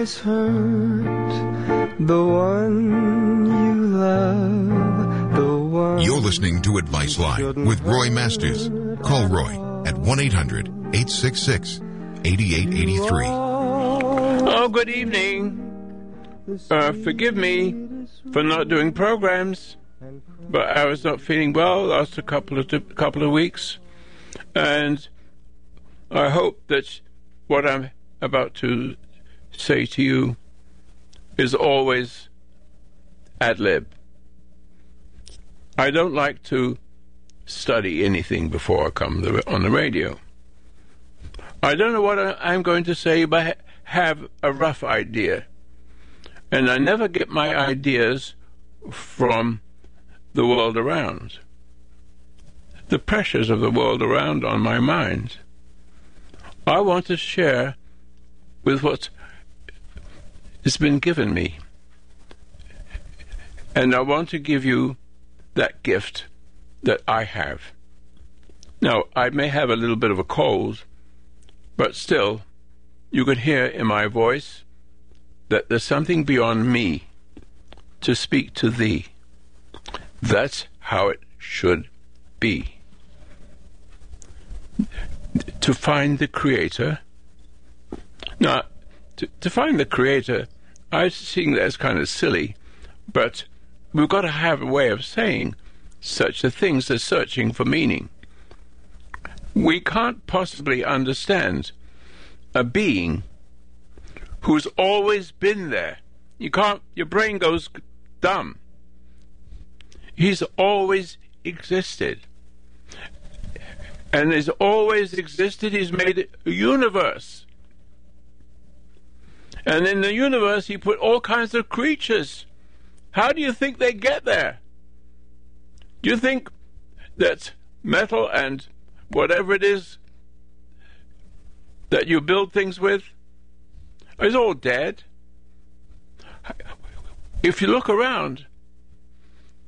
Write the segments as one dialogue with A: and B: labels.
A: always hurt the one you love, the one.
B: You're listening to Advice Line with Roy Masters. Call Roy at 1 800 866 8883.
C: Oh, good evening. Uh, forgive me for not doing programs, but I was not feeling well last a couple of couple of weeks, and I hope that what I'm about to say to you is always ad lib. I don't like to study anything before I come on the radio. I don't know what I'm going to say, but I have a rough idea. And I never get my ideas from the world around. The pressures of the world around on my mind. I want to share with what has been given me. And I want to give you that gift that I have. Now, I may have a little bit of a cold, but still, you can hear in my voice that there's something beyond me to speak to thee. That's how it should be. To find the Creator. Now, to, to find the Creator, I think that's kind of silly, but we've got to have a way of saying such a thing as searching for meaning we can't possibly understand a being who's always been there. You can't, your brain goes dumb. He's always existed. And has always existed, he's made a universe. And in the universe, he put all kinds of creatures. How do you think they get there? Do you think that metal and whatever it is that you build things with is all dead. If you look around,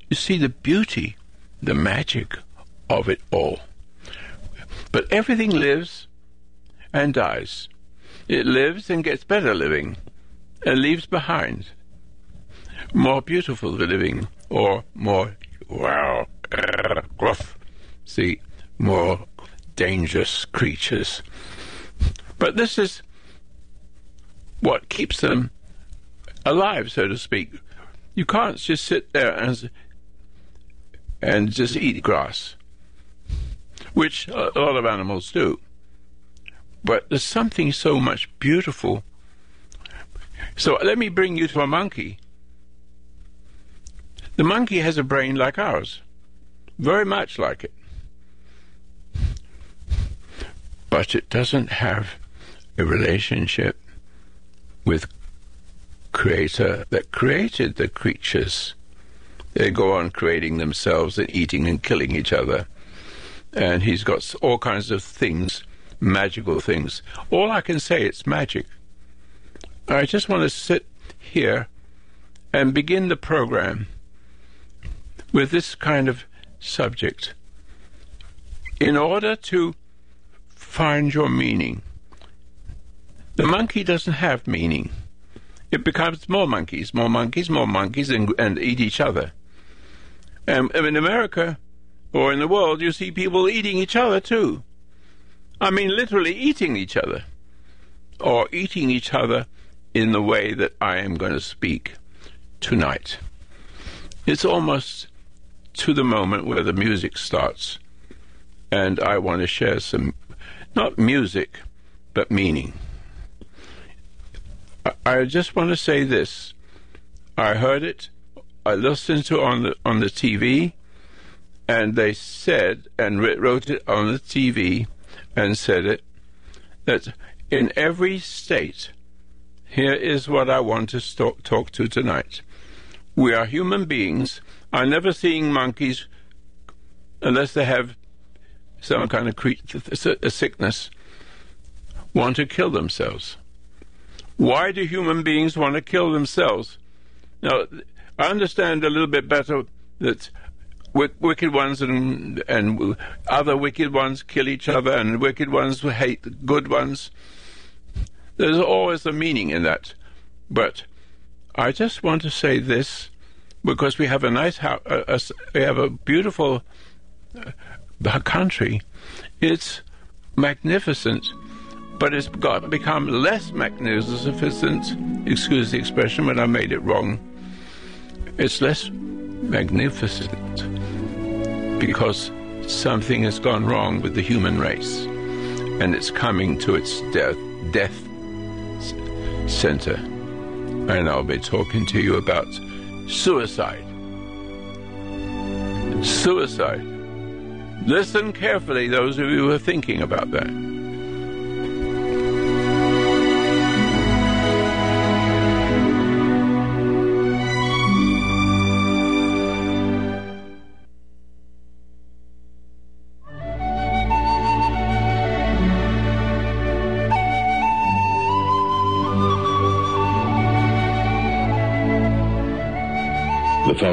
C: you see the beauty, the magic of it all. But everything lives and dies. It lives and gets better living and leaves behind more beautiful the living or more, uh, gruff. See, more dangerous creatures. But this is what keeps them alive, so to speak. You can't just sit there and and just eat grass, which a lot of animals do. But there's something so much beautiful. So let me bring you to a monkey. The monkey has a brain like ours, very much like it but it doesn't have a relationship with creator that created the creatures they go on creating themselves and eating and killing each other and he's got all kinds of things magical things all i can say it's magic i just want to sit here and begin the program with this kind of subject in order to find your meaning. The monkey doesn't have meaning. It becomes more monkeys, more monkeys, more monkeys, and, and eat each other. And in America, or in the world, you see people eating each other too. I mean, literally eating each other. Or eating each other in the way that I am going to speak tonight. It's almost to the moment where the music starts, and I want to share some not music, but meaning. I, just want to say this. I heard it. I listened to on the on the TV, and they said and wrote it on the TV, and said it that in every state. Here is what I want to talk, to tonight. We are human beings. I'm never seeing monkeys unless they have some kind of a sickness, want to kill themselves. Why do human beings want to kill themselves? Now, I understand a little bit better that wicked ones and and other wicked ones kill each other, and wicked ones hate the good ones. There's always a meaning in that. But I just want to say this because we have a nice house, we have a beautiful uh, country. It's magnificent, but it's got become less magnificent. Excuse the expression when I made it wrong. It's less magnificent because something has gone wrong with the human race, and it's coming to its death death center. And I'll be talking to you about suicide. Suicide. Listen carefully, those of you who are thinking about that.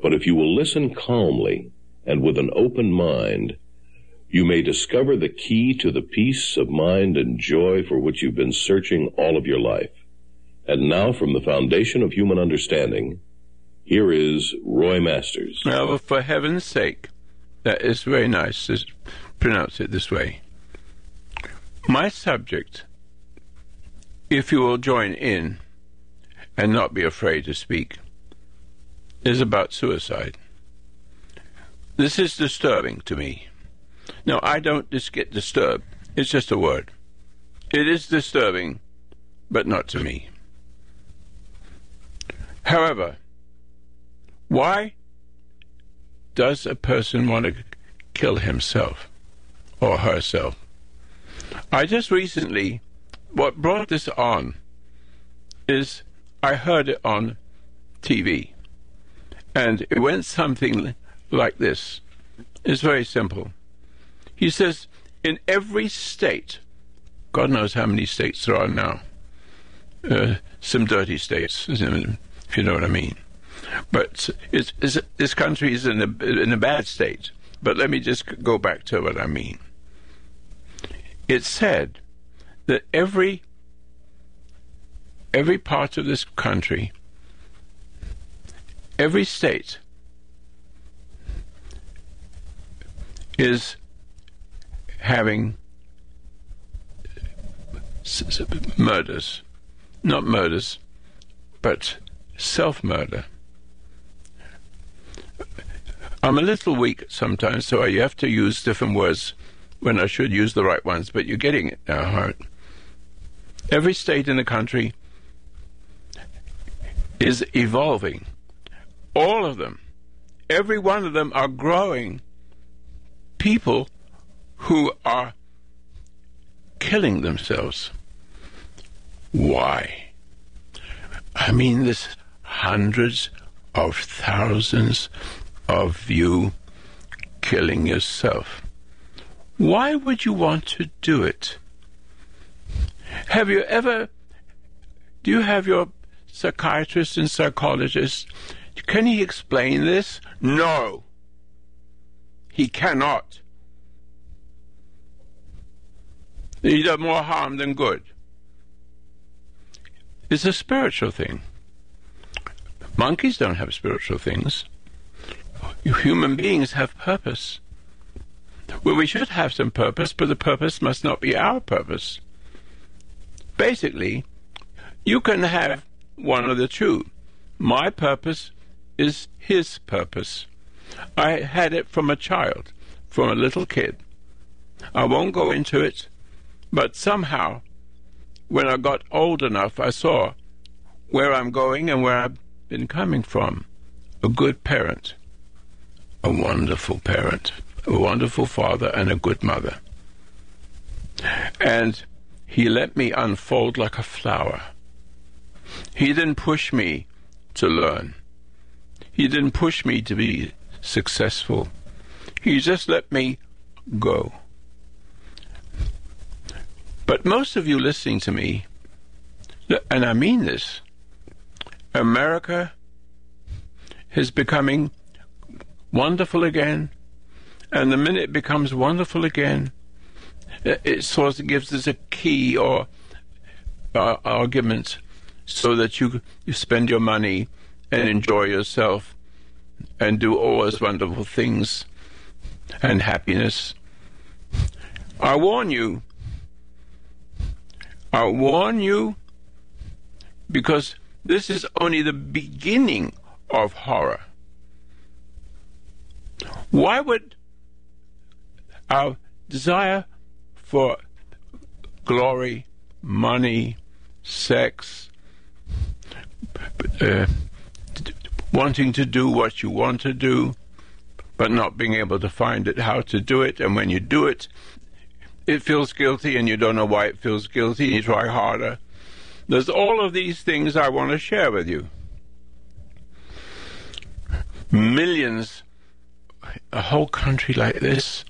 D: But if you will listen calmly and with an open mind, you may discover the key to the peace of mind and joy for which you've been searching all of your life. And now, from the foundation of human understanding, here is Roy Masters.
C: Now, for heaven's sake, that is very nice to pronounce it this way. My subject, if you will join in and not be afraid to speak, is about suicide. This is disturbing to me. No, I don't just get disturbed. It's just a word. It is disturbing, but not to me. However, why does a person want to kill himself or herself? I just recently, what brought this on is I heard it on TV. And it went something like this. It's very simple. He says, in every state, God knows how many states there are now, uh, some dirty states, if you know what I mean. But it's, it's, this country is in a, in a bad state. But let me just go back to what I mean. It said that every every part of this country every state is having murders, not murders, but self murder. I'm a little weak sometimes, so you have to use different words when I should use the right ones, but you're getting it now, Hart. Every state in the country is evolving all of them, every one of them are growing people who are killing themselves. Why? I mean, there's hundreds of thousands of you killing yourself. Why would you want to do it? Have you ever, do you have your psychiatrist and psychologist can he explain this? No. He cannot. He does more harm than good. It's a spiritual thing. Monkeys don't have spiritual things. Human beings have purpose. Well, we should have some purpose, but the purpose must not be our purpose. Basically, you can have one of the two. My purpose is His purpose. I had it from a child, from a little kid. I won't go into it, but somehow, when I got old enough, I saw where I'm going and where I've been coming from. A good parent, a wonderful parent, a wonderful father, and a good mother. And he let me unfold like a flower. He didn't push me to learn. He didn't push me to be successful. He just let me go. But most of you listening to me, and I mean this, America is becoming wonderful again, and the minute it becomes wonderful again, it sort of gives us a key or uh, argument so that you, you spend your money and enjoy yourself and do all those wonderful things and happiness. I warn you, I warn you because this is only the beginning of horror. Why would our desire for glory, money, sex, uh, wanting to do what you want to do, but not being able to find it, how to do it, and when you do it, it feels guilty and you don't know why it feels guilty, you try harder. There's all of these things I want to share with you. Millions, a whole country like this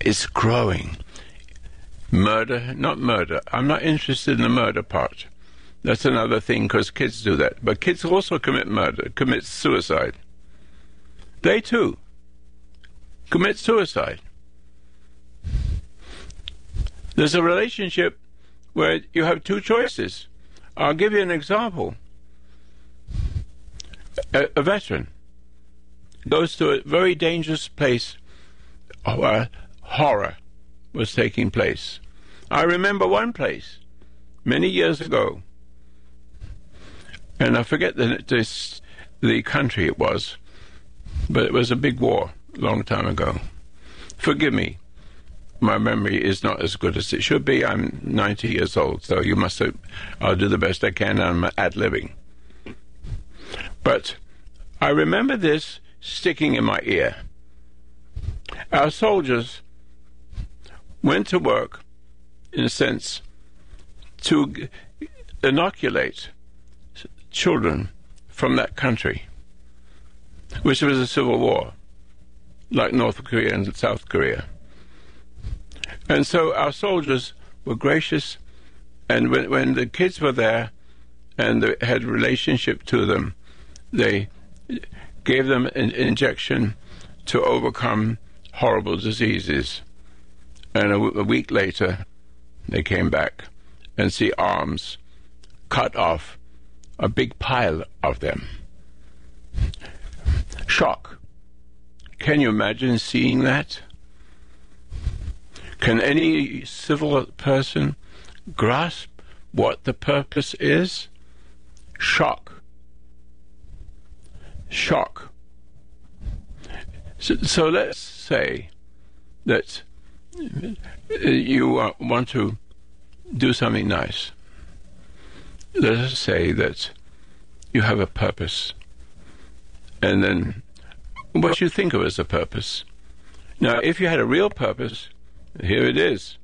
C: is growing. Murder, not murder. I'm not interested in the murder part. That's another thing because kids do that. But kids also commit murder, commit suicide. They too commit suicide. There's a relationship where you have two choices. I'll give you an example. A, a veteran goes to a very dangerous place where uh, horror was taking place. I remember one place many years ago, and I forget the, this, the country it was, but it was a big war a long time ago. Forgive me my memory is not as good as it should be. I'm 90 years old, so you must have, I'll do the best I can. I'm ad libbing. But I remember this sticking in my ear. Our soldiers went to work, in a sense, to inoculate children from that country, which was a civil war, like North Korea and South Korea. And so our soldiers were gracious, and when, when the kids were there and they had relationship to them, they gave them an injection to overcome horrible diseases. And a, a week later, they came back and see arms cut off, a big pile of them. Shock. Can you imagine seeing that? Can any civil person grasp what the purpose is? Shock. Shock. So, so let's say that you uh, want to do something nice. Let us say that you have a purpose, and then what you think of as a purpose. Now, if you had a real purpose, here it is.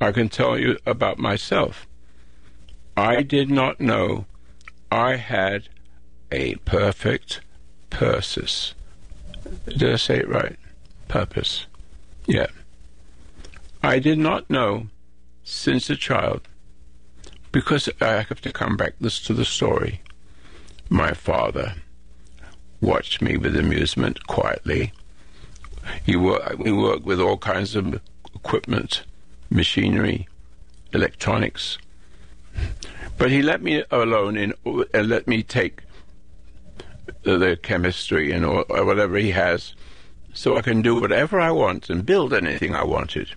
C: I can tell you about myself. I did not know I had a perfect purpose. Did I say it right? Purpose. Yeah. I did not know since a child, because I have to come back this to the story. My father watched me with amusement quietly he work, we work with all kinds of equipment, machinery, electronics. But he let me alone in, and let me take the, the chemistry and or whatever he has, so I can do whatever I want and build anything I wanted.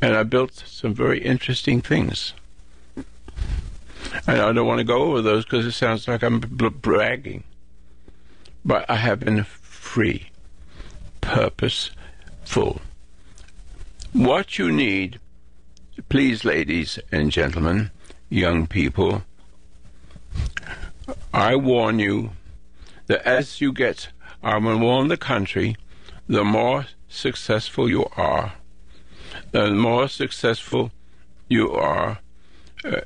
C: And I built some very interesting things. And I don't want to go over those because it sounds like I'm bragging. But I have been free purposeful. What you need, please, ladies and gentlemen, young people, I warn you that as you get, I will warn the country, the more successful you are, the more successful you are, uh,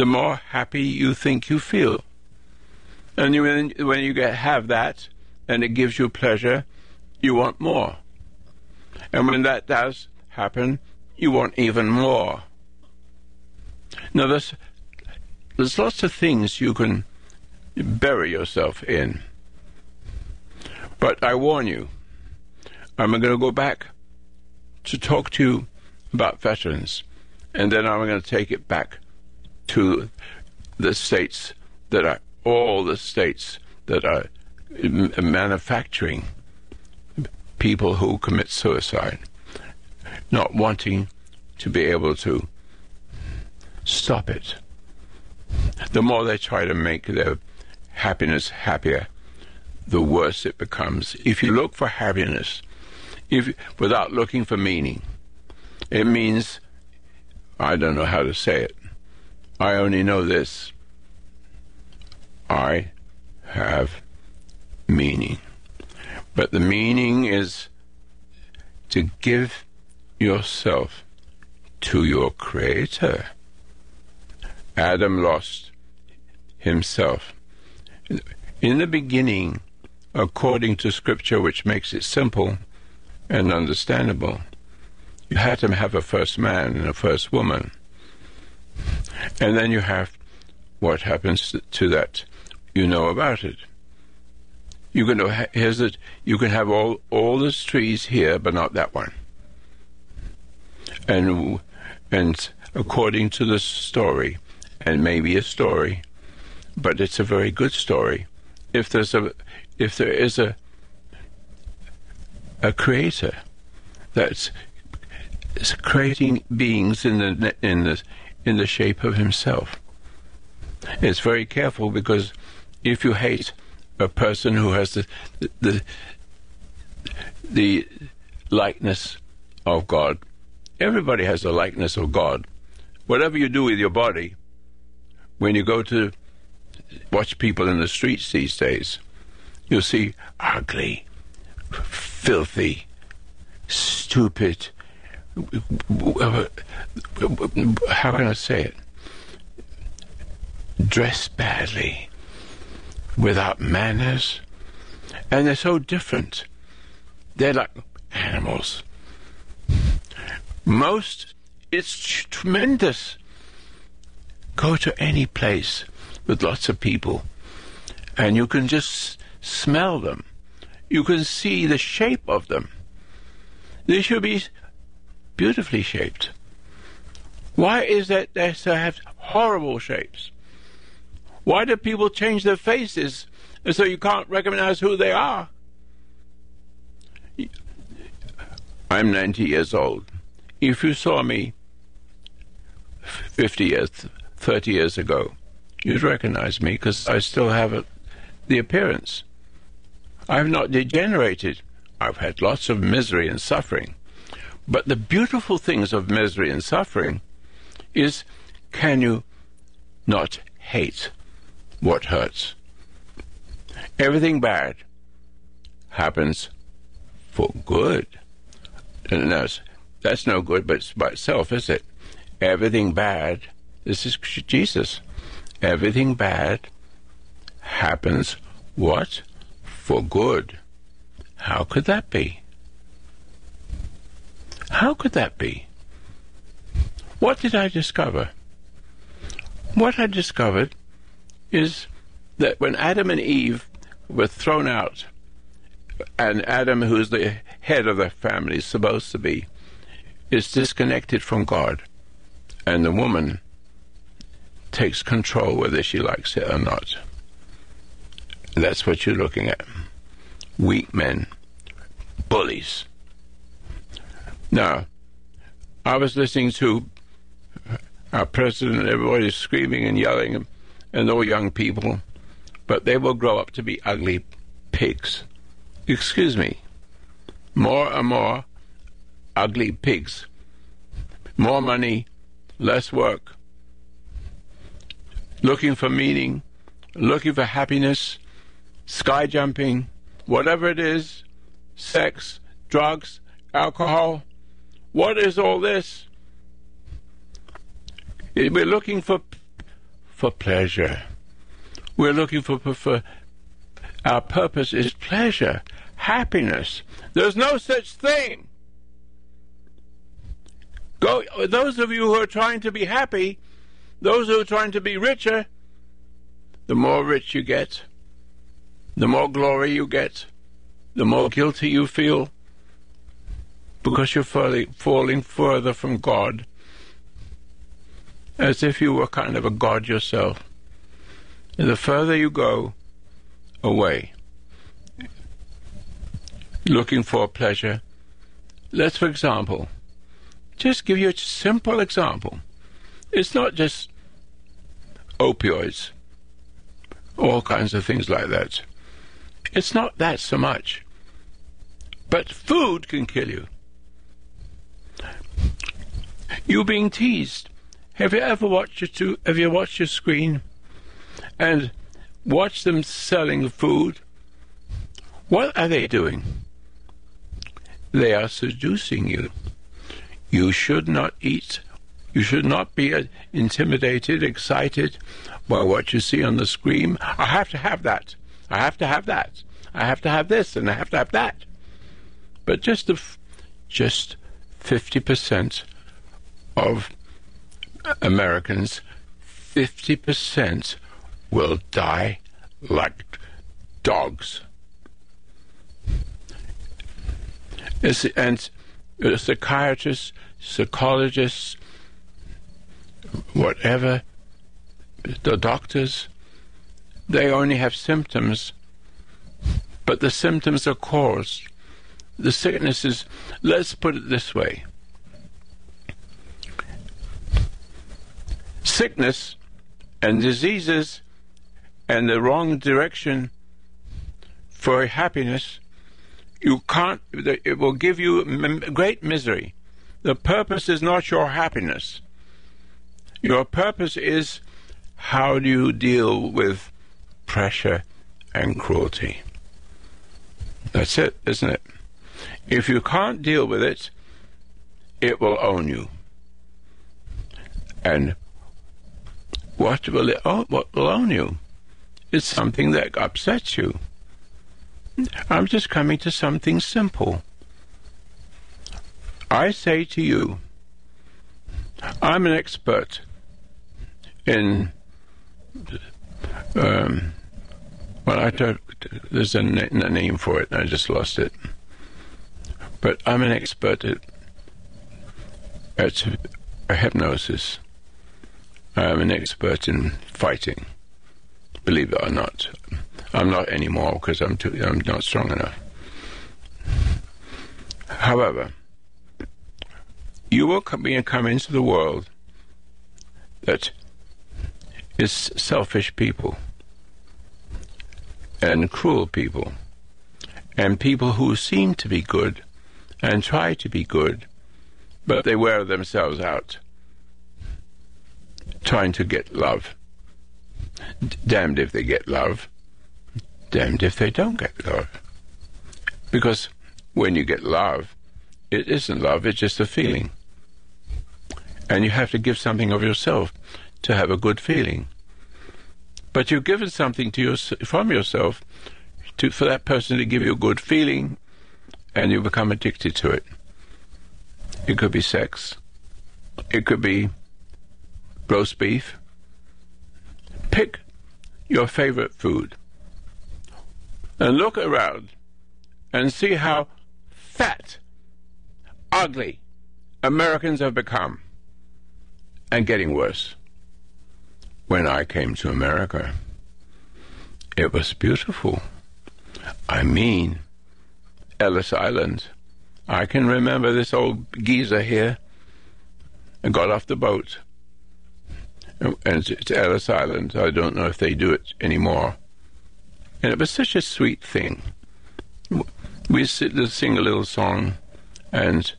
C: the more happy you think you feel. And you, when you get, have that, and it gives you pleasure, you want more. And when that does happen, you want even more. Now, there's, there's lots of things you can bury yourself in. But I warn you, I'm going to go back to talk to you about veterans, and then I'm going to take it back to the states that are all the states that are manufacturing people who commit suicide, not wanting to be able to stop it. The more they try to make their happiness happier, the worse it becomes. If you look for happiness, if without looking for meaning, it means I don't know how to say it. I only know this. I have meaning. But the meaning is to give yourself to your Creator. Adam lost himself. In the beginning, according to Scripture, which makes it simple and understandable, you had to have a first man and a first woman. And then you have what happens to that. You know about it. You can here's it. You can have all all these trees here, but not that one. And and according to the story, and maybe a story, but it's a very good story. If there's a if there is a a creator that's creating beings in the in the in the shape of himself. It's very careful because if you hate a person who has the the the likeness of God, everybody has the likeness of God. Whatever you do with your body, when you go to watch people in the streets these days, you'll see ugly, filthy, stupid. How can I say it? Dress badly, without manners, and they're so different. They're like animals. Most, it's tremendous. Go to any place with lots of people, and you can just smell them. You can see the shape of them. They should be beautifully shaped. Why is that they so have horrible shapes? Why do people change their faces so you can't recognize who they are? I'm 90 years old. If you saw me 50 years, 30 years ago, you'd recognize me because I still have a, the appearance. I've not degenerated. I've had lots of misery and suffering. But the beautiful things of misery and suffering is can you not hate what hurts? Everything bad happens for good. And that's, that's no good but by itself, is it? Everything bad, this is Jesus. Everything bad happens what? For good. How could that be? How could that be? What did I discover? What I discovered is that when Adam and Eve were thrown out, and Adam, who's the head of the family, is supposed to be, is disconnected from God, and the woman takes control whether she likes it or not. That's what you're looking at. Weak men, bullies. Now, I was listening to our president, and everybody's screaming and yelling, and all young people, but they will grow up to be ugly pigs. Excuse me. More and more ugly pigs. More money, less work. Looking for meaning, looking for happiness, sky jumping, whatever it is, sex, drugs, alcohol. What is all this? We're looking for for pleasure. We're looking for, for our purpose is pleasure, happiness. There's no such thing. Go, those of you who are trying to be happy, those who are trying to be richer, the more rich you get, the more glory you get, the more guilty you feel, because you're falling, further from God, as if you were kind of a God yourself. And the further you go away, looking for pleasure, let's, for example, just give you a simple example. It's not just opioids, all kinds of things like that. It's not that so much. But food can kill you. You being teased. Have you ever watched your have you watched your screen and watched them selling food? What are they doing? They are seducing you. You should not eat. You should not be uh, intimidated, excited by what you see on the screen. I have to have that. I have to have that. I have to have this, and I have to have that. But just the, just fifty percent of Americans, fifty percent will die like dogs. and uh, psychiatrists, psychologists, whatever, the doctors, they only have symptoms, but the symptoms are caused. The sickness is, let's put it this way sickness and diseases and the wrong direction for happiness you can't, it will give you great misery. The purpose is not your happiness. Your purpose is how do you deal with pressure and cruelty. That's it, isn't it? If you can't deal with it, it will own you. And what will it own, what will own you? It's something that upsets you. I'm just coming to something simple. I say to you, I'm an expert in. Um, well, I don't. There's a, a name for it, I just lost it. But I'm an expert at, at hypnosis. I'm an expert in fighting. Believe it or not. I'm not anymore because I'm too, I'm not strong enough. However, you will come, come into the world that is selfish people and cruel people and people who seem to be good and try to be good, but they wear themselves out trying to get love. D- damned if they get love damned if they don't get love. Because when you get love, it isn't love, it's just a feeling. And you have to give something of yourself to have a good feeling. But you've given something to your, from yourself to, for that person to give you a good feeling, and you become addicted to it. It could be sex. It could be roast beef. Pick your favorite food and look around and see how fat, ugly Americans have become and getting worse. When I came to America, it was beautiful. I mean, Ellis Island. I can remember this old geezer here and got off the boat. And it's Ellis Island. I don't know if they do it anymore. And it was such a sweet thing. We sit sing a little song and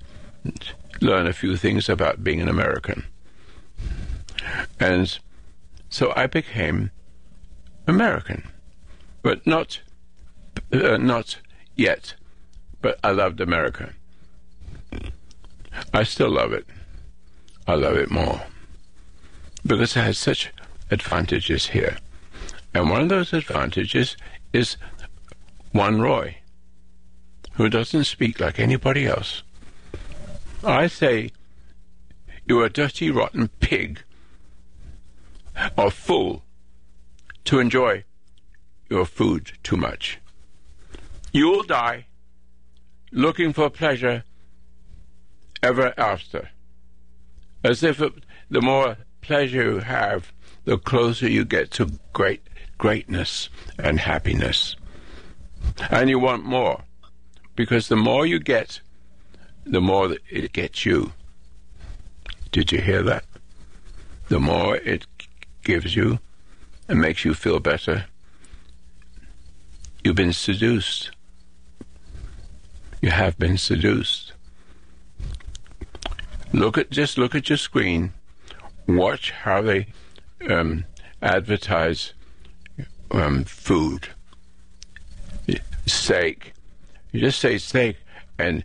C: learn a few things about being an American. And so I became American, but not uh, not yet. But I loved America. I still love it. I love it more because it has such advantages here. And one of those advantages is one Roy, who doesn't speak like anybody else. I say, you're a dirty, rotten pig, or fool, to enjoy your food too much. You'll die looking for pleasure ever after. As if it, the more pleasure you have, the closer you get to great greatness and happiness. And you want more, because the more you get, the more it gets you. Did you hear that? The more it gives you and makes you feel better, you've been seduced. You have been seduced. Look at just look at your screen. Watch how they um, advertise um, food, steak. You just say steak, and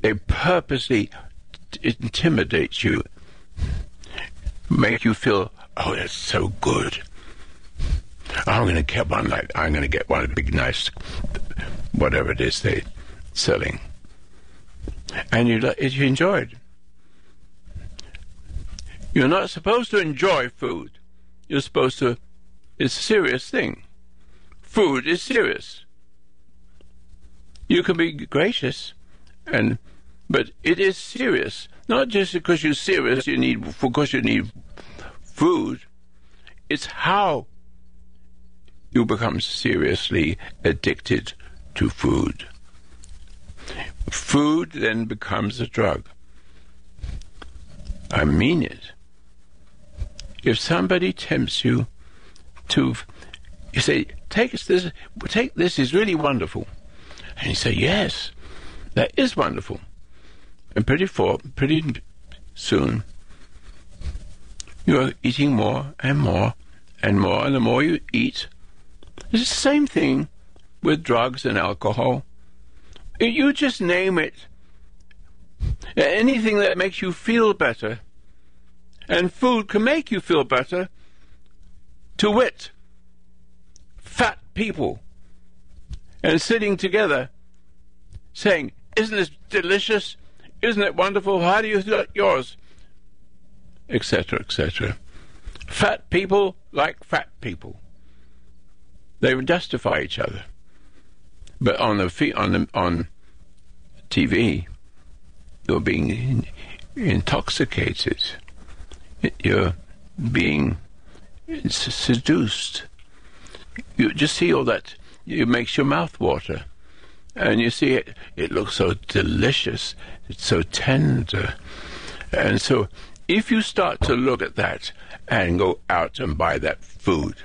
C: they purposely intimidate you, make you feel, oh, that's so good. I'm going to get one like I'm going to get one big nice, whatever it is they're selling, and you you enjoy it. You're not supposed to enjoy food. You're supposed to. It's a serious thing. Food is serious. You can be gracious, and but it is serious. Not just because you're serious, you need because you need food. It's how you become seriously addicted to food. Food then becomes a drug. I mean it. If somebody tempts you to, you say, take this, take this is really wonderful. And you say, yes, that is wonderful. And pretty for, pretty soon, you're eating more and more and more, and the more you eat, it's the same thing with drugs and alcohol. You just name it. Anything that makes you feel better and food can make you feel better. To wit, fat people and sitting together saying, Isn't this delicious? Isn't it wonderful? How do you like yours? Etc., etc. Fat people like fat people. They would justify each other. But on the on the, on TV, you're being intoxicated you're being seduced. You just see all that. It makes your mouth water. And you see it, it looks so delicious. It's so tender. And so if you start to look at that and go out and buy that food,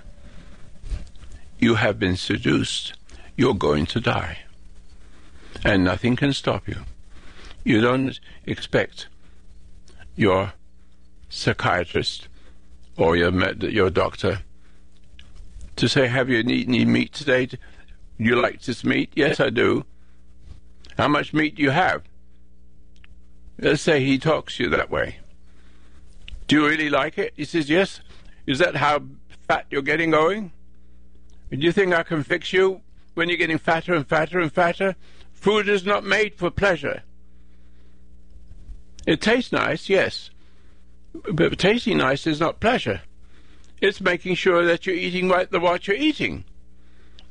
C: you have been seduced. You're going to die. And nothing can stop you. You don't expect your psychiatrist or your med- your doctor to say, "Have you eaten any meat today? You like this meat? Yes, I do. How much meat do you have?" Let's say he talks to you that way. Do you really like it? He says, "Yes." Is that how fat you're getting going? Do you think I can fix you when you're getting fatter and fatter and fatter? Food is not made for pleasure. It tastes nice, yes. But tasting nice is not pleasure. It's making sure that you're eating right the what you're eating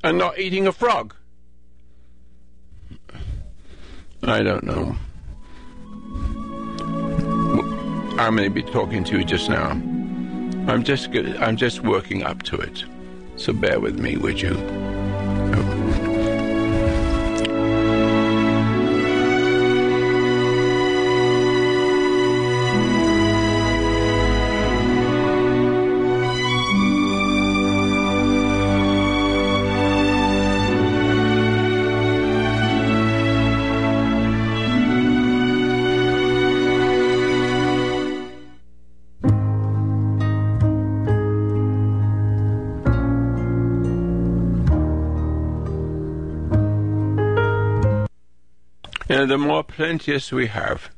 C: and not eating a frog. I don't know. I'm going to be talking to you just now. I'm just I'm just working up to it. So bear with me, would you? And the more plenteous we have,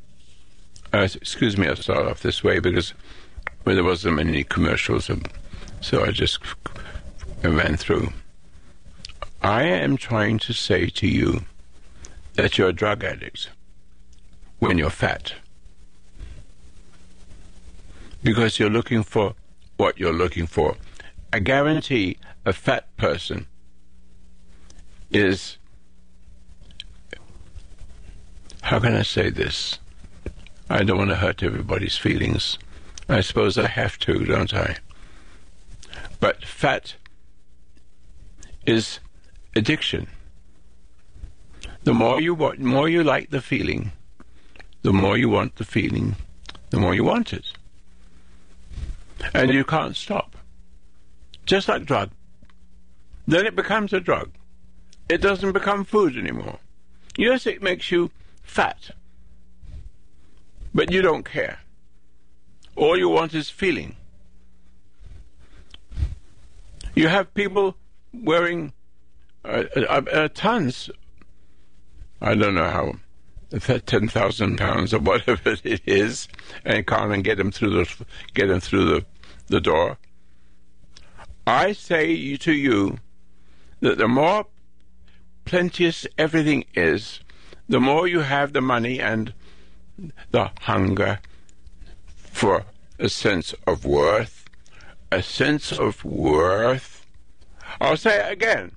C: uh, excuse me, I'll start off this way because there wasn't many commercials. So I just ran through. I am trying to say to you that you're a drug addict when you're fat. Because you're looking for what you're looking for. I guarantee a fat person is. How can I say this? I don't want to hurt everybody's feelings. I suppose I have to, don't I? But fat is addiction. The more you want, more you like the feeling, the more you want the feeling, the more you want it. And you can't stop. Just like drug. Then it becomes a drug. It doesn't become food anymore. Yes, it makes you fat. But you don't care. All you want is feeling. You have people wearing uh, uh, uh, tons, I don't know how, 10,000 pounds or whatever it is, and can't even get them through the, get them through the, the door. I say to you that the more plenteous everything is, the more you have the money and the hunger for a sense of worth, a sense of worth. I'll say it again.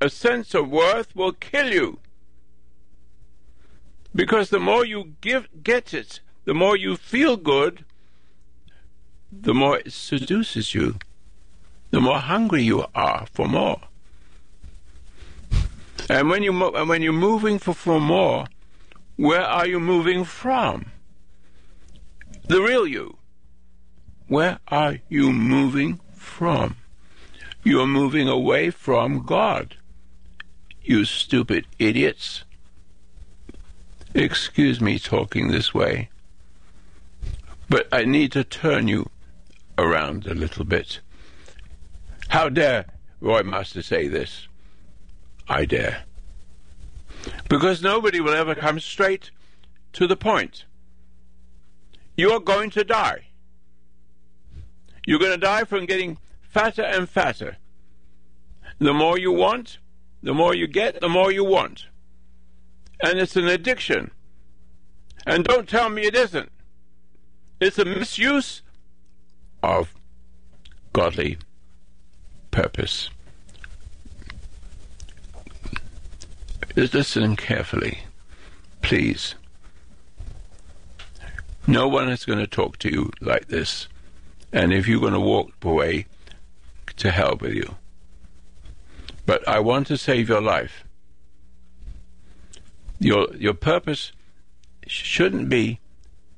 C: A sense of worth will kill you. Because the more you give, get it, the more you feel good, the more it seduces you, the more hungry you are for more. And when you mo- when you're moving for, for more, where are you moving from? The real you. Where are you moving from? You're moving away from God. You stupid idiots. Excuse me talking this way, but I need to turn you around a little bit. How dare Roy Master say this? I dare. Because nobody will ever come straight to the point. You are going to die. You're going to die from getting fatter and fatter. The more you want, the more you get, the more you want. And it's an addiction. And don't tell me it isn't. It's a misuse of godly purpose. Listen carefully, please. No one is going to talk to you like this. And if you're going to walk away, to hell with you. But I want to save your life. Your your purpose shouldn't be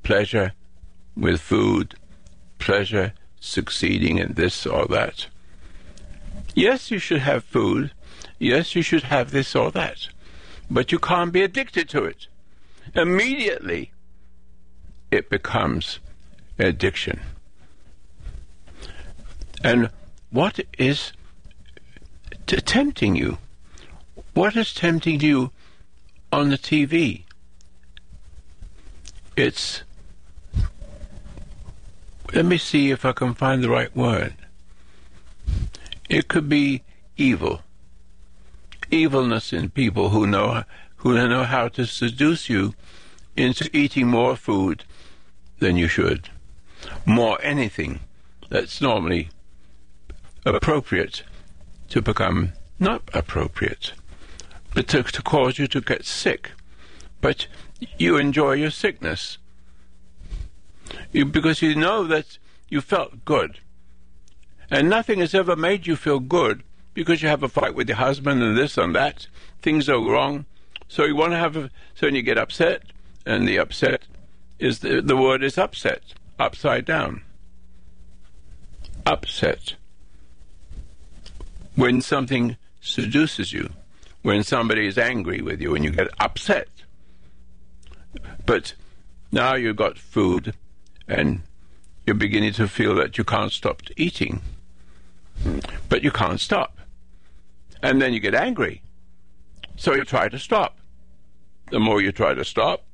C: pleasure with food, pleasure succeeding in this or that. Yes, you should have food. Yes, you should have this or that. But you can't be addicted to it. Immediately, it becomes addiction. And what is t- tempting you? What is tempting you on the TV? It's. Let me see if I can find the right word. It could be evil. Evilness in people who know who know how to seduce you into eating more food than you should, more anything that's normally appropriate to become not appropriate, but to, to cause you to get sick. But you enjoy your sickness you, because you know that you felt good. And nothing has ever made you feel good because you have a fight with your husband and this and that. Things are wrong. So you want to have a, so you get upset, and the upset is the, the word is upset, upside down. Upset when something seduces you, when somebody is angry with you and you get upset. But now you've got food and you're beginning to feel that you can't stop eating. But you can't stop. And then you get angry. So you try to stop. The more you try to stop,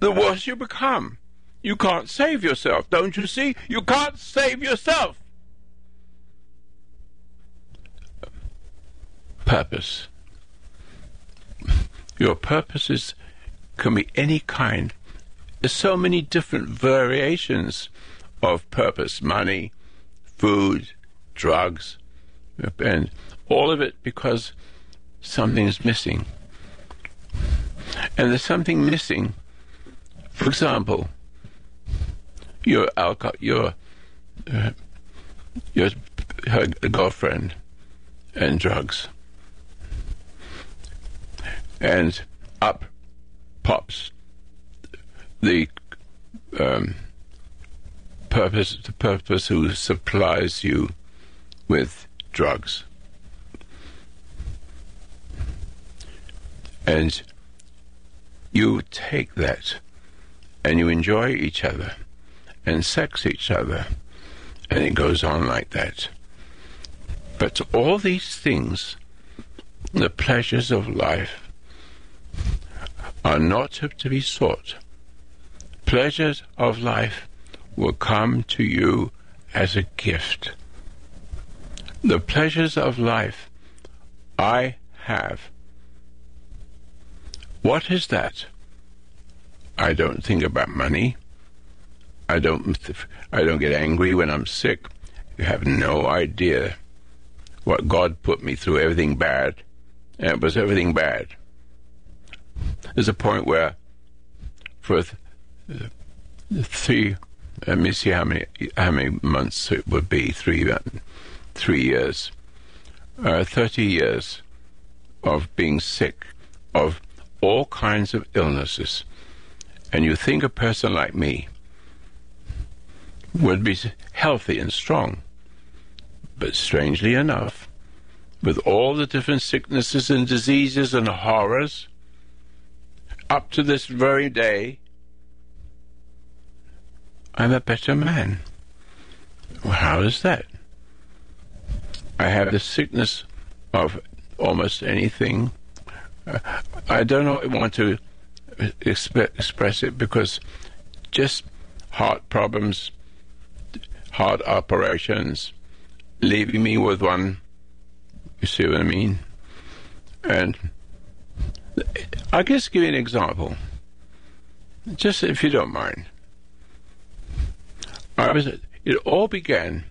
C: the worse you become. You can't save yourself, don't you see? You can't save yourself. Purpose. Your purposes can be any kind. There's so many different variations of purpose money, food, drugs, and all of it because something is missing. And there's something missing. For example, your alcohol, your uh, your her girlfriend and drugs, and up pops the um, purpose the purpose who supplies you with drugs. And you take that and you enjoy each other and sex each other. And it goes on like that. But all these things, the pleasures of life, are not to be sought. Pleasures of life will come to you as a gift. The pleasures of life I have. What is that? I don't think about money. I don't I don't get angry when I'm sick. You have no idea what God put me through everything bad. And it was everything bad. There's a point where for th- three let me see how many how many months it would be three three years uh, 30 years of being sick of all kinds of illnesses and you think a person like me would be healthy and strong. But strangely enough, with all the different sicknesses and diseases and horrors, up to this very day, I'm a better man. Well, how is that? I have the sickness of almost anything. I don't want to exp- express it because just heart problems, heart operations, leaving me with one. You see what I mean? And I guess give you an example, just if you don't mind. I was. It all began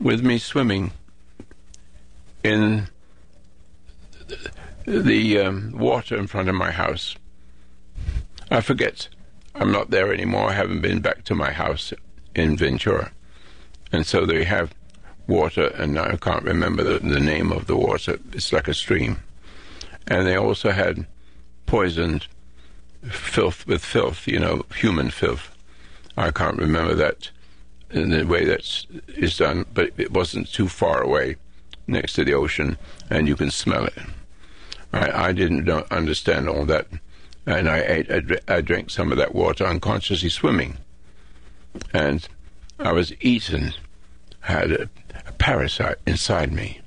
C: with me swimming in the um, water in front of my house. I forget. I'm not there anymore. I haven't been back to my house in Ventura. And so they have water, and I can't remember the, the name of the water. It's like a stream. And they also had poisoned filth with filth, you know, human filth. I can't remember that in the way that is done, but it wasn't too far away next to the ocean, and you can smell it. I, I didn't understand all that and I ate, I, drank some of that water unconsciously swimming, and I was eaten, had a, a parasite inside me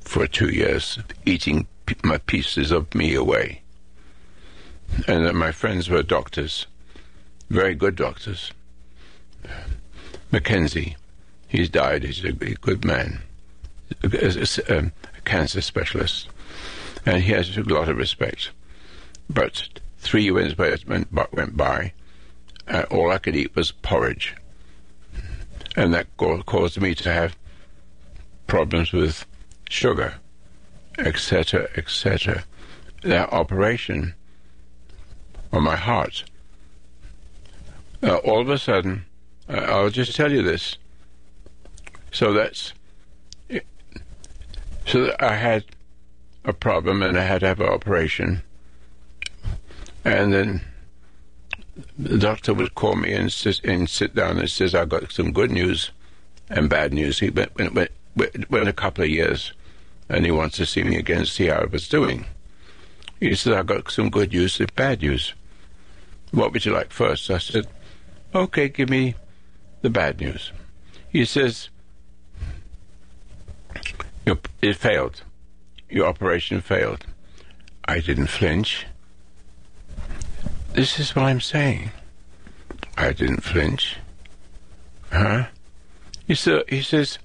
C: for two years, eating p- my pieces of me away. And uh, my friends were doctors, very good doctors. Mackenzie, he's died. He's a, a good man, a, a, a cancer specialist, and he has a lot of respect. But three years went, went by, and all I could eat was porridge. And that caused me to have problems with sugar, etc., etc. That operation on my heart. Uh, all of a sudden, uh, I'll just tell you this. So that's It. so that I had a problem and I had to have an operation. And then the doctor would call me and, sit, and sit down and says, "I've got some good news and bad news." He went, went, went, went a couple of years, and he wants to see me again, see how I was doing. He said, "I've got some good news and bad news. What would you like first? I said, "Okay, give me the bad news." He says, "It failed. Your operation failed." I didn't flinch. This is what I'm saying. I didn't flinch. Huh? He, sa- he says,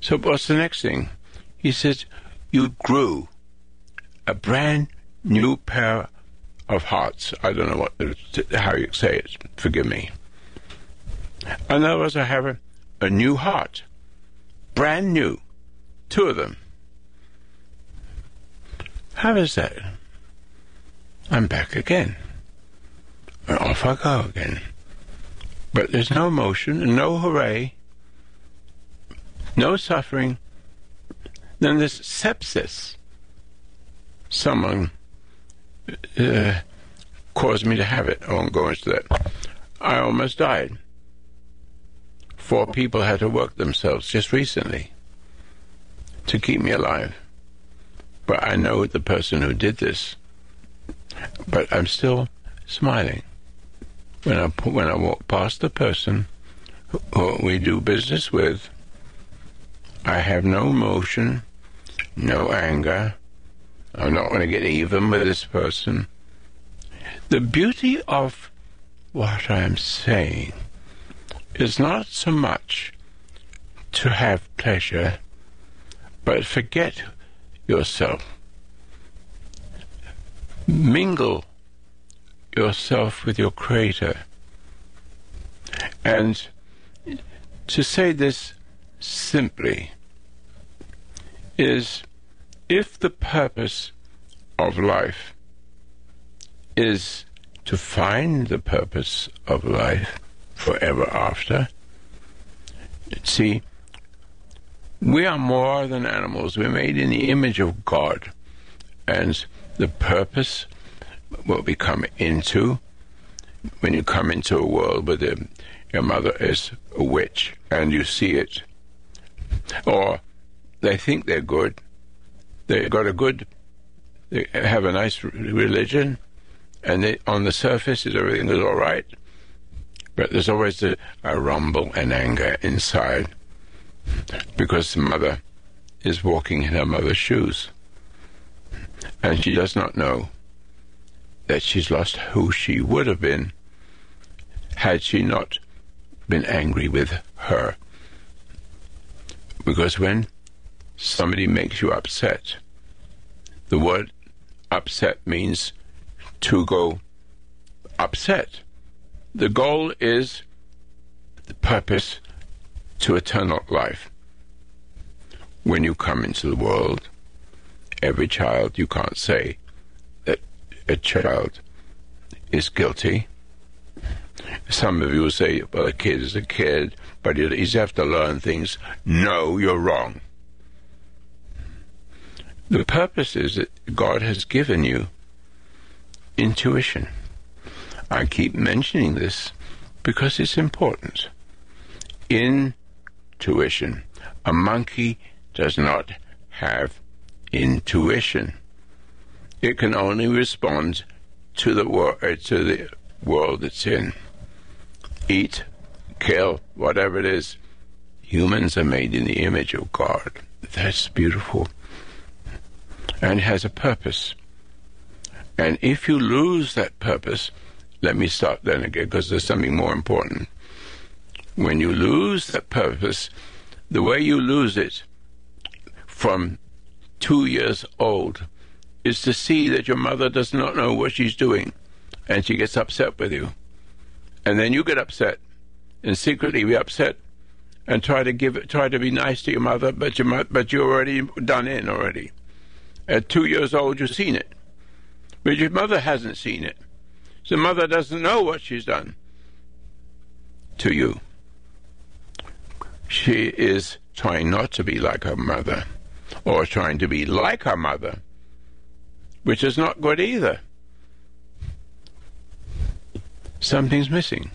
C: So what's the next thing? He says, You grew a brand new pair of hearts. I don't know what how you say it. Forgive me. In other words, I have a, a new heart, brand new, two of them. How is that? I'm back again. And off I go again. But there's no emotion and no hooray, no suffering. Then there's sepsis. Someone uh, caused me to have it. I won't go into that. I almost died. Four people had to work themselves just recently to keep me alive. But I know the person who did this. But I'm still smiling when I when I walk past the person who we do business with. I have no emotion, no anger. I'm not going to get even with this person. The beauty of what I'm saying is not so much to have pleasure, but forget yourself. Mingle yourself with your Creator. And to say this simply is if the purpose of life is to find the purpose of life forever after, see, we are more than animals. We're made in the image of God. And the purpose what we come into when you come into a world where the, your mother is a witch and you see it, or they think they're good, they got a good, they have a nice religion, and they, on the surface everything is all right, but there's always a, a rumble and anger inside because the mother is walking in her mother's shoes, and she does not know that she's lost who she would have been had she not been angry with her. Because when somebody makes you upset, the word upset means to go upset. The goal is the purpose to eternal life. When you come into the world, every child, you can't say, that a child is guilty. Some of you will say, well, a kid is a kid, but he's have to learn things. No, you're wrong. The purpose is that God has given you intuition. I keep mentioning this because it's important. Intuition. A monkey does not have intuition it can only respond to the wor- uh, to the world it's in. Eat, kill, whatever it is. Humans are made in the image of God. That's beautiful. And has a purpose. And if you lose that purpose, let me start then again because there's something more important. When you lose that purpose, the way you lose it from two years old is to see that your mother does not know what she's doing and she gets upset with you. And then you get upset and secretly be upset and try to give try to be nice to your mother, but you but you're already done in already. At two years old, you've seen it, but your mother hasn't seen it. So mother doesn't know what she's done to you. She is trying not to be like her mother, or trying to be like her mother which is not good either. Something's missing.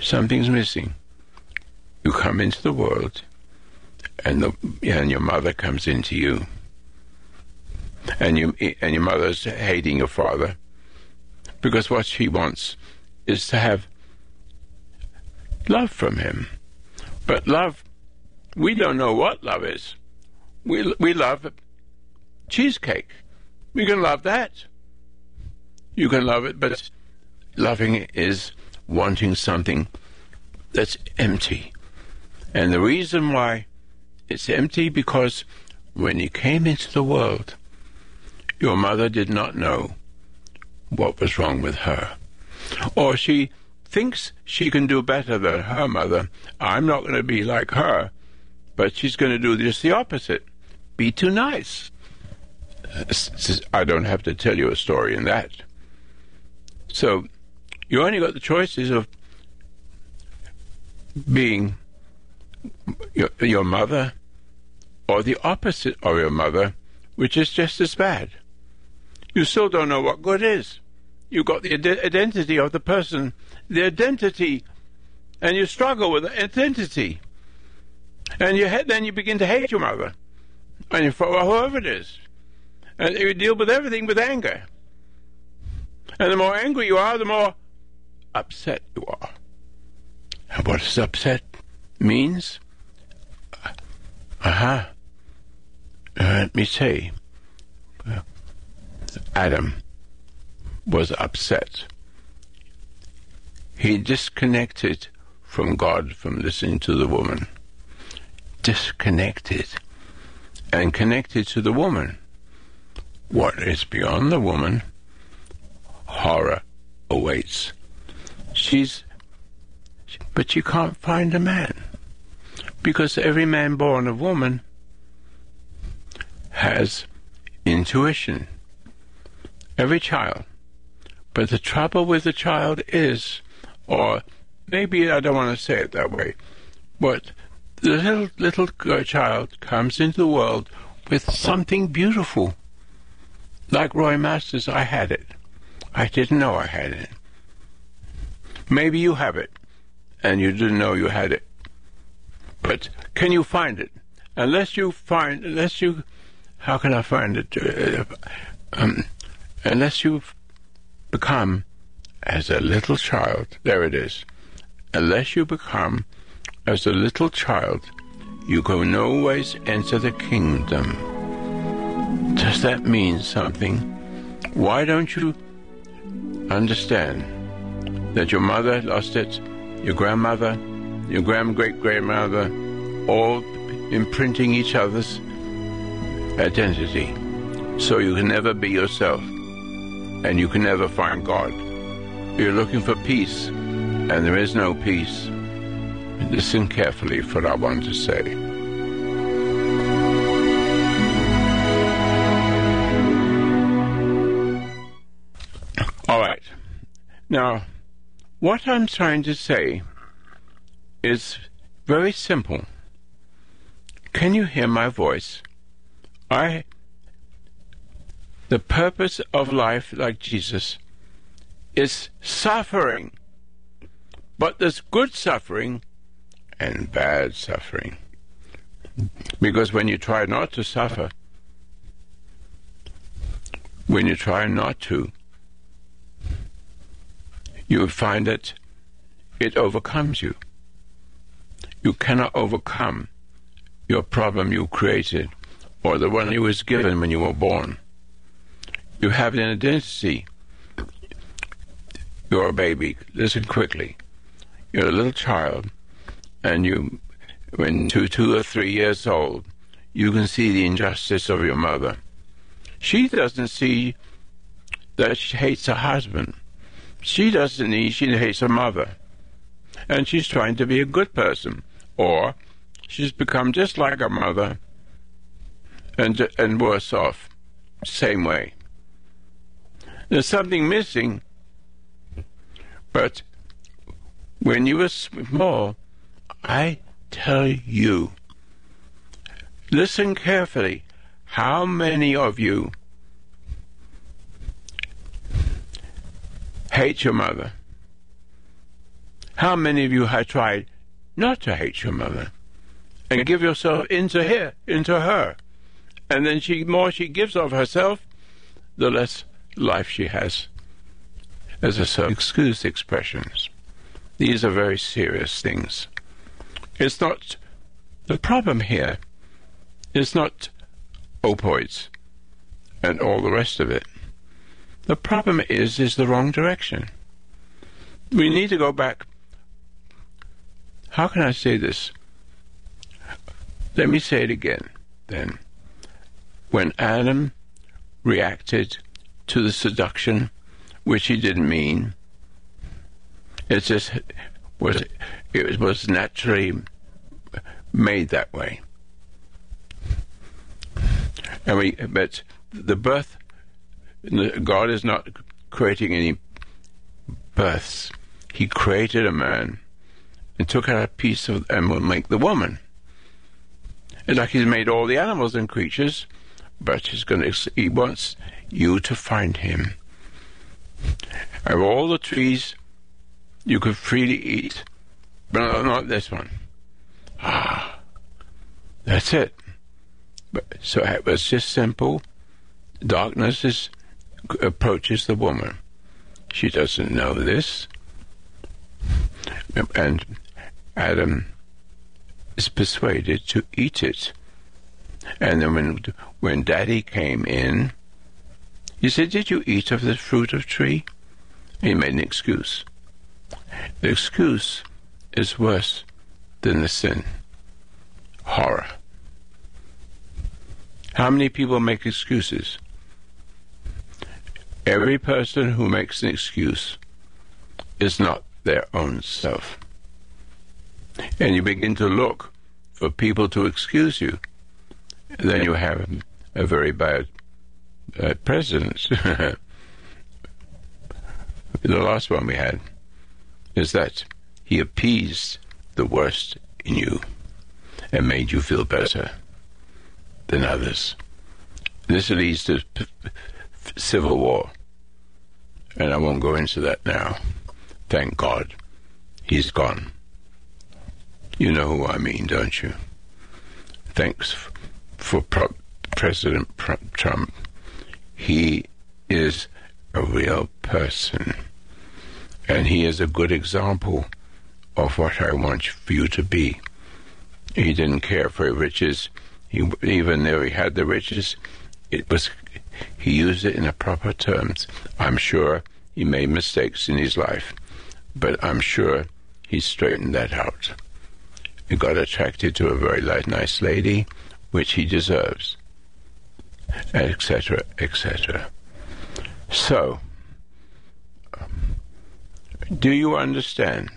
C: Something's missing. You come into the world, and the and your mother comes into you, and you and your mother's hating your father, because what she wants is to have love from him. But love, we don't know what love is. We we love cheesecake. We can love that. You can love it, but loving is wanting something that's empty. And the reason why It's empty because when you came into the world, your mother did not know what was wrong with her. Or she thinks she can do better than her mother. I'm not going to be like her, but she's going to do just the opposite. Be too nice. Uh, I don't have to tell you a story in that. So you only got the choices of being your, your mother or the opposite of your mother, which is just as bad. You still don't know what good is. You've got the identity of the person, the identity, and you struggle with the identity. And you ha- then you begin to hate your mother, and you, whoever it is. And you deal with everything with anger. And the more angry you are, the more upset you are. And what does upset means? Aha. Uh, let me say. Adam was upset. He disconnected from God from listening to the woman. Disconnected. And connected to the woman. What is beyond the woman, horror awaits. She's, but you can't find a man. Because every man born of woman has intuition. Every child. But the trouble with the child is, or maybe I don't want to say it that way, but the little, little child comes into the world with something beautiful. Like Roy Masters, I had it. I didn't know I had it. Maybe you have it, and you didn't know you had it. But can you find it? Unless you find, unless you, how can I find it? Uh, um, unless you become as a little child, there it is. Unless you become as a little child, you can always enter the kingdom. Does that mean something? Why don't you understand that your mother lost it, your grandmother, your grand great grandmother, all imprinting each other's identity, so you can never be yourself and you can never find God. You're looking for peace, and there is no peace. Listen carefully for what I want to say. All right. Now, what I'm trying to say is very simple. Can you hear my voice? I the purpose of life like Jesus is suffering. But there's good suffering and bad suffering. Because when you try not to suffer, when you try not to, you find that it overcomes you. You cannot overcome your problem you created or the one you was given when you were born. You have an identity. You're a baby. Listen quickly. You're a little child, and you, when two, two or three years old, you can see the injustice of your mother. She doesn't see that she hates her husband. She doesn't need, she hates her mother. And she's trying to be a good person. Or she's become just like her mother and, and worse off. Same way. There's something missing. But when you were small, I tell you, listen carefully. How many of you hate your mother? How many of you have tried not to hate your mother and give yourself into her, into her, and then she more she gives of herself, the less life she has as a so excuse expressions. These are very serious things. It's not the problem here is not opioids and all the rest of it. The problem is is the wrong direction. We need to go back. How can I say this? Let me say it again then. When Adam reacted to the seduction, which he didn't mean, it just was it was naturally made that way. And we, but the birth, God is not creating any births. He created a man and took out a piece of and will make the woman. It's like he's made all the animals and creatures, but he's going to. He wants you to find him. Of all the trees you could freely eat, but not this one. Ah, that's it. But, so it was just simple. Darkness is, approaches the woman. She doesn't know this. And Adam is persuaded to eat it. And then when, when Daddy came in, he said, Did you eat of the fruit of tree? He made an excuse. The excuse is worse than the sin. Horror. How many people make excuses? Every person who makes an excuse is not their own self. And you begin to look for people to excuse you, then you have a very bad uh, president. the last one we had is that he appeased the worst in you and made you feel better than others. This leads to p- civil war. And I won't go into that now. Thank God. He's gone. You know who I mean, don't you? Thanks for Pro- President Trump. He is a real person. And he is a good example of what I want for you to be. He didn't care for riches he, even though he had the riches, it was he used it in the proper terms. I'm sure he made mistakes in his life, but I'm sure he straightened that out. He got attracted to a very nice lady, which he deserves, etc., etc. So, um, do you understand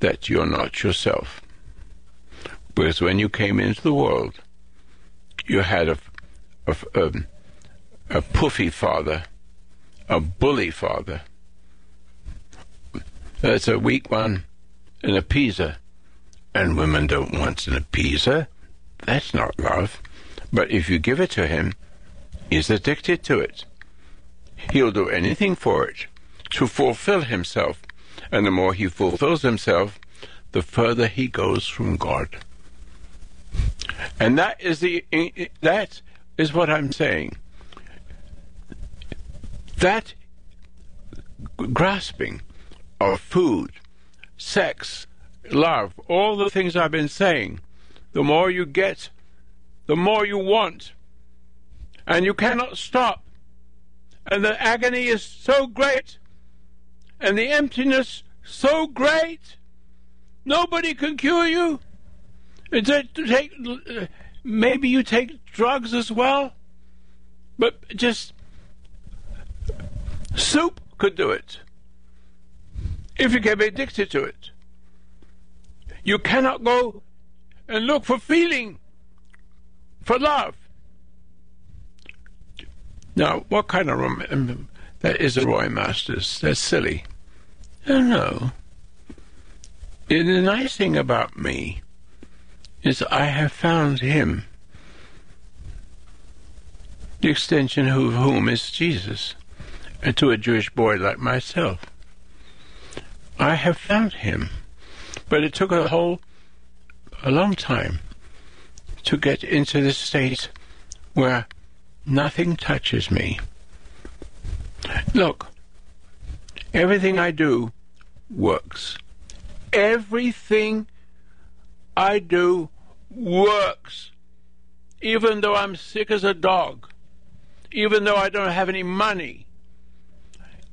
C: that you're not yourself? Because when you came into the world, you had a, a, a, a puffy father, a bully father. That's a weak one, an appeaser. And women don't want an appeaser. That's not love. But if you give it to him, he's addicted to it. He'll do anything for it to fulfill himself. And the more he fulfills himself, the further he goes from God. And that is the that is what I'm saying. That grasping of food, sex, love, all the things I've been saying, the more you get, the more you want. And you cannot stop. And the agony is so great. And the emptiness so great. Nobody can cure you. Take, maybe you take drugs as well, but just soup could do it. If you can be addicted to it, you cannot go and look for feeling, for love. Now, what kind of um, that is a Roy Masters? That's silly. Oh no. The nice thing about me is I have found him, the extension of whom is Jesus, and to a Jewish boy like myself. I have found him, but it took a whole, a long time to get into the state where nothing touches me. Look, everything I do works. Everything I do works. Even though I'm sick as a dog, even though I don't have any money,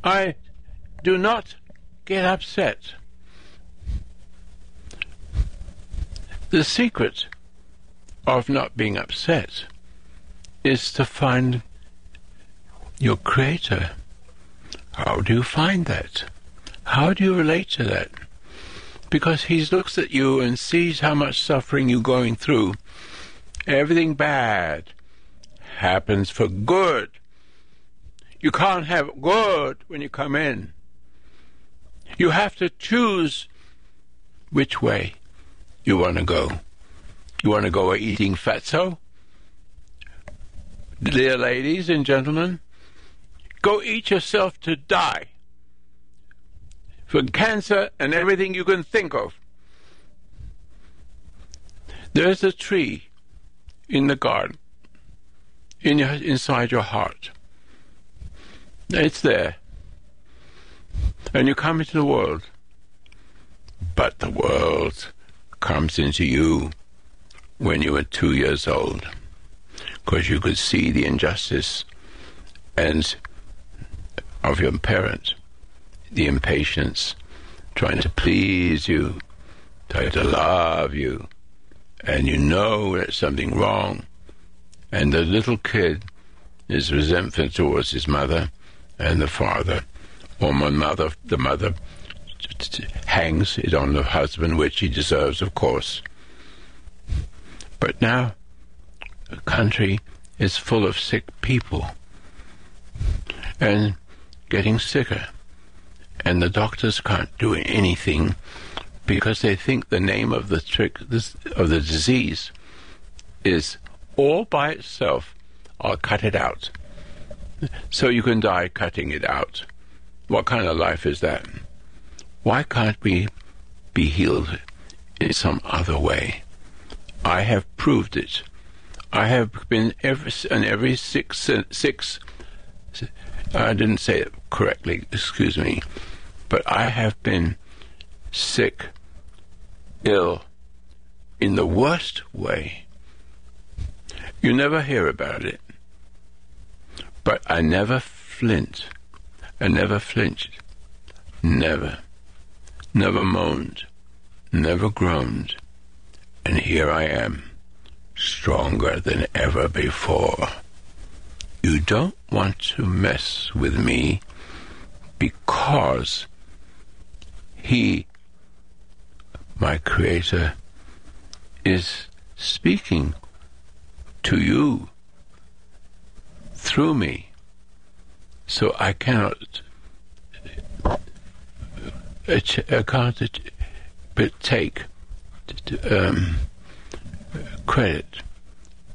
C: I do not get upset. The secret of not being upset is to find your Creator. How do you find that? How do you relate to that? Because He looks at you and sees how much suffering you're going through. Everything bad happens for good. You can't have good when you come in. You have to choose which way you want to go. You want to go eating fatso? Dear ladies and gentlemen, go eat yourself to die for cancer and everything you can think of. There's a tree in the garden, in your, inside your heart. It's there. And you come into the world. But the world comes into you when you were two years old. Because you could see the injustice and of your parents, the impatience, trying to please you, trying to love you, and you know there's something wrong, and the little kid is resentful towards his mother and the father, or my mother, the mother hangs it on the husband, which he deserves, of course. But now, the country is full of sick people and getting sicker. And the doctors can't do anything because they think the name of the trick of the disease is all by itself. I'll cut it out. So you can die cutting it out. What kind of life is that? Why can't we be healed in some other way? I have proved it. I have been every and every six six. I didn't say it correctly. Excuse me, but I have been sick, ill, in the worst way. You never hear about it, but I never flint. I never flinched. Never never moaned, never groaned, and here I am, stronger than ever before. You don't want to mess with me because He, my Creator, is speaking to you through me. So I cannot I can't but take um, credit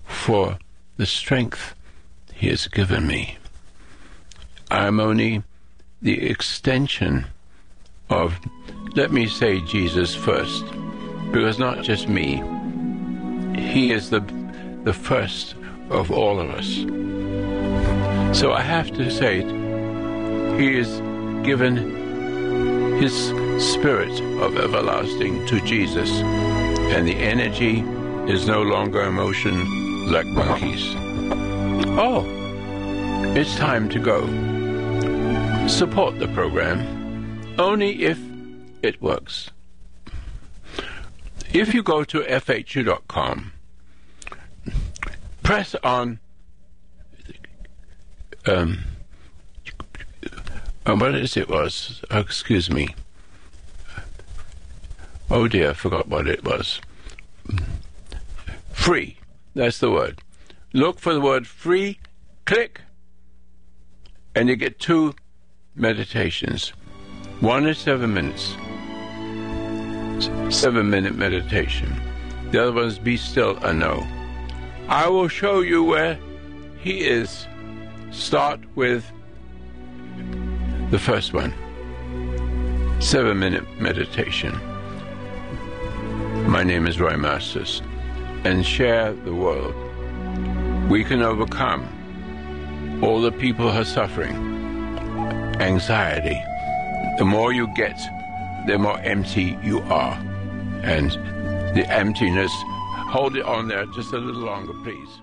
C: for the strength he has given me. I'm only the extension of, let me say Jesus first, because not just me, he is the, the first of all of us. So I have to say, he is given his spirit of everlasting to Jesus, and the energy is no longer emotion like monkeys. Oh, it's time to go. Support the program only if it works. If you go to FHU.com, press on um, Oh, what is it was? Oh, excuse me. Oh dear, I forgot what it was. Free. That's the word. Look for the word free, click, and you get two meditations. One is seven minutes, seven minute meditation. The other one is be still and know. I will show you where he is. Start with the first one, seven minute meditation. My name is Roy Masters, and share the world. We can overcome all the people who are suffering anxiety. The more you get, the more empty you are. And the emptiness, hold it on there just a little longer, please.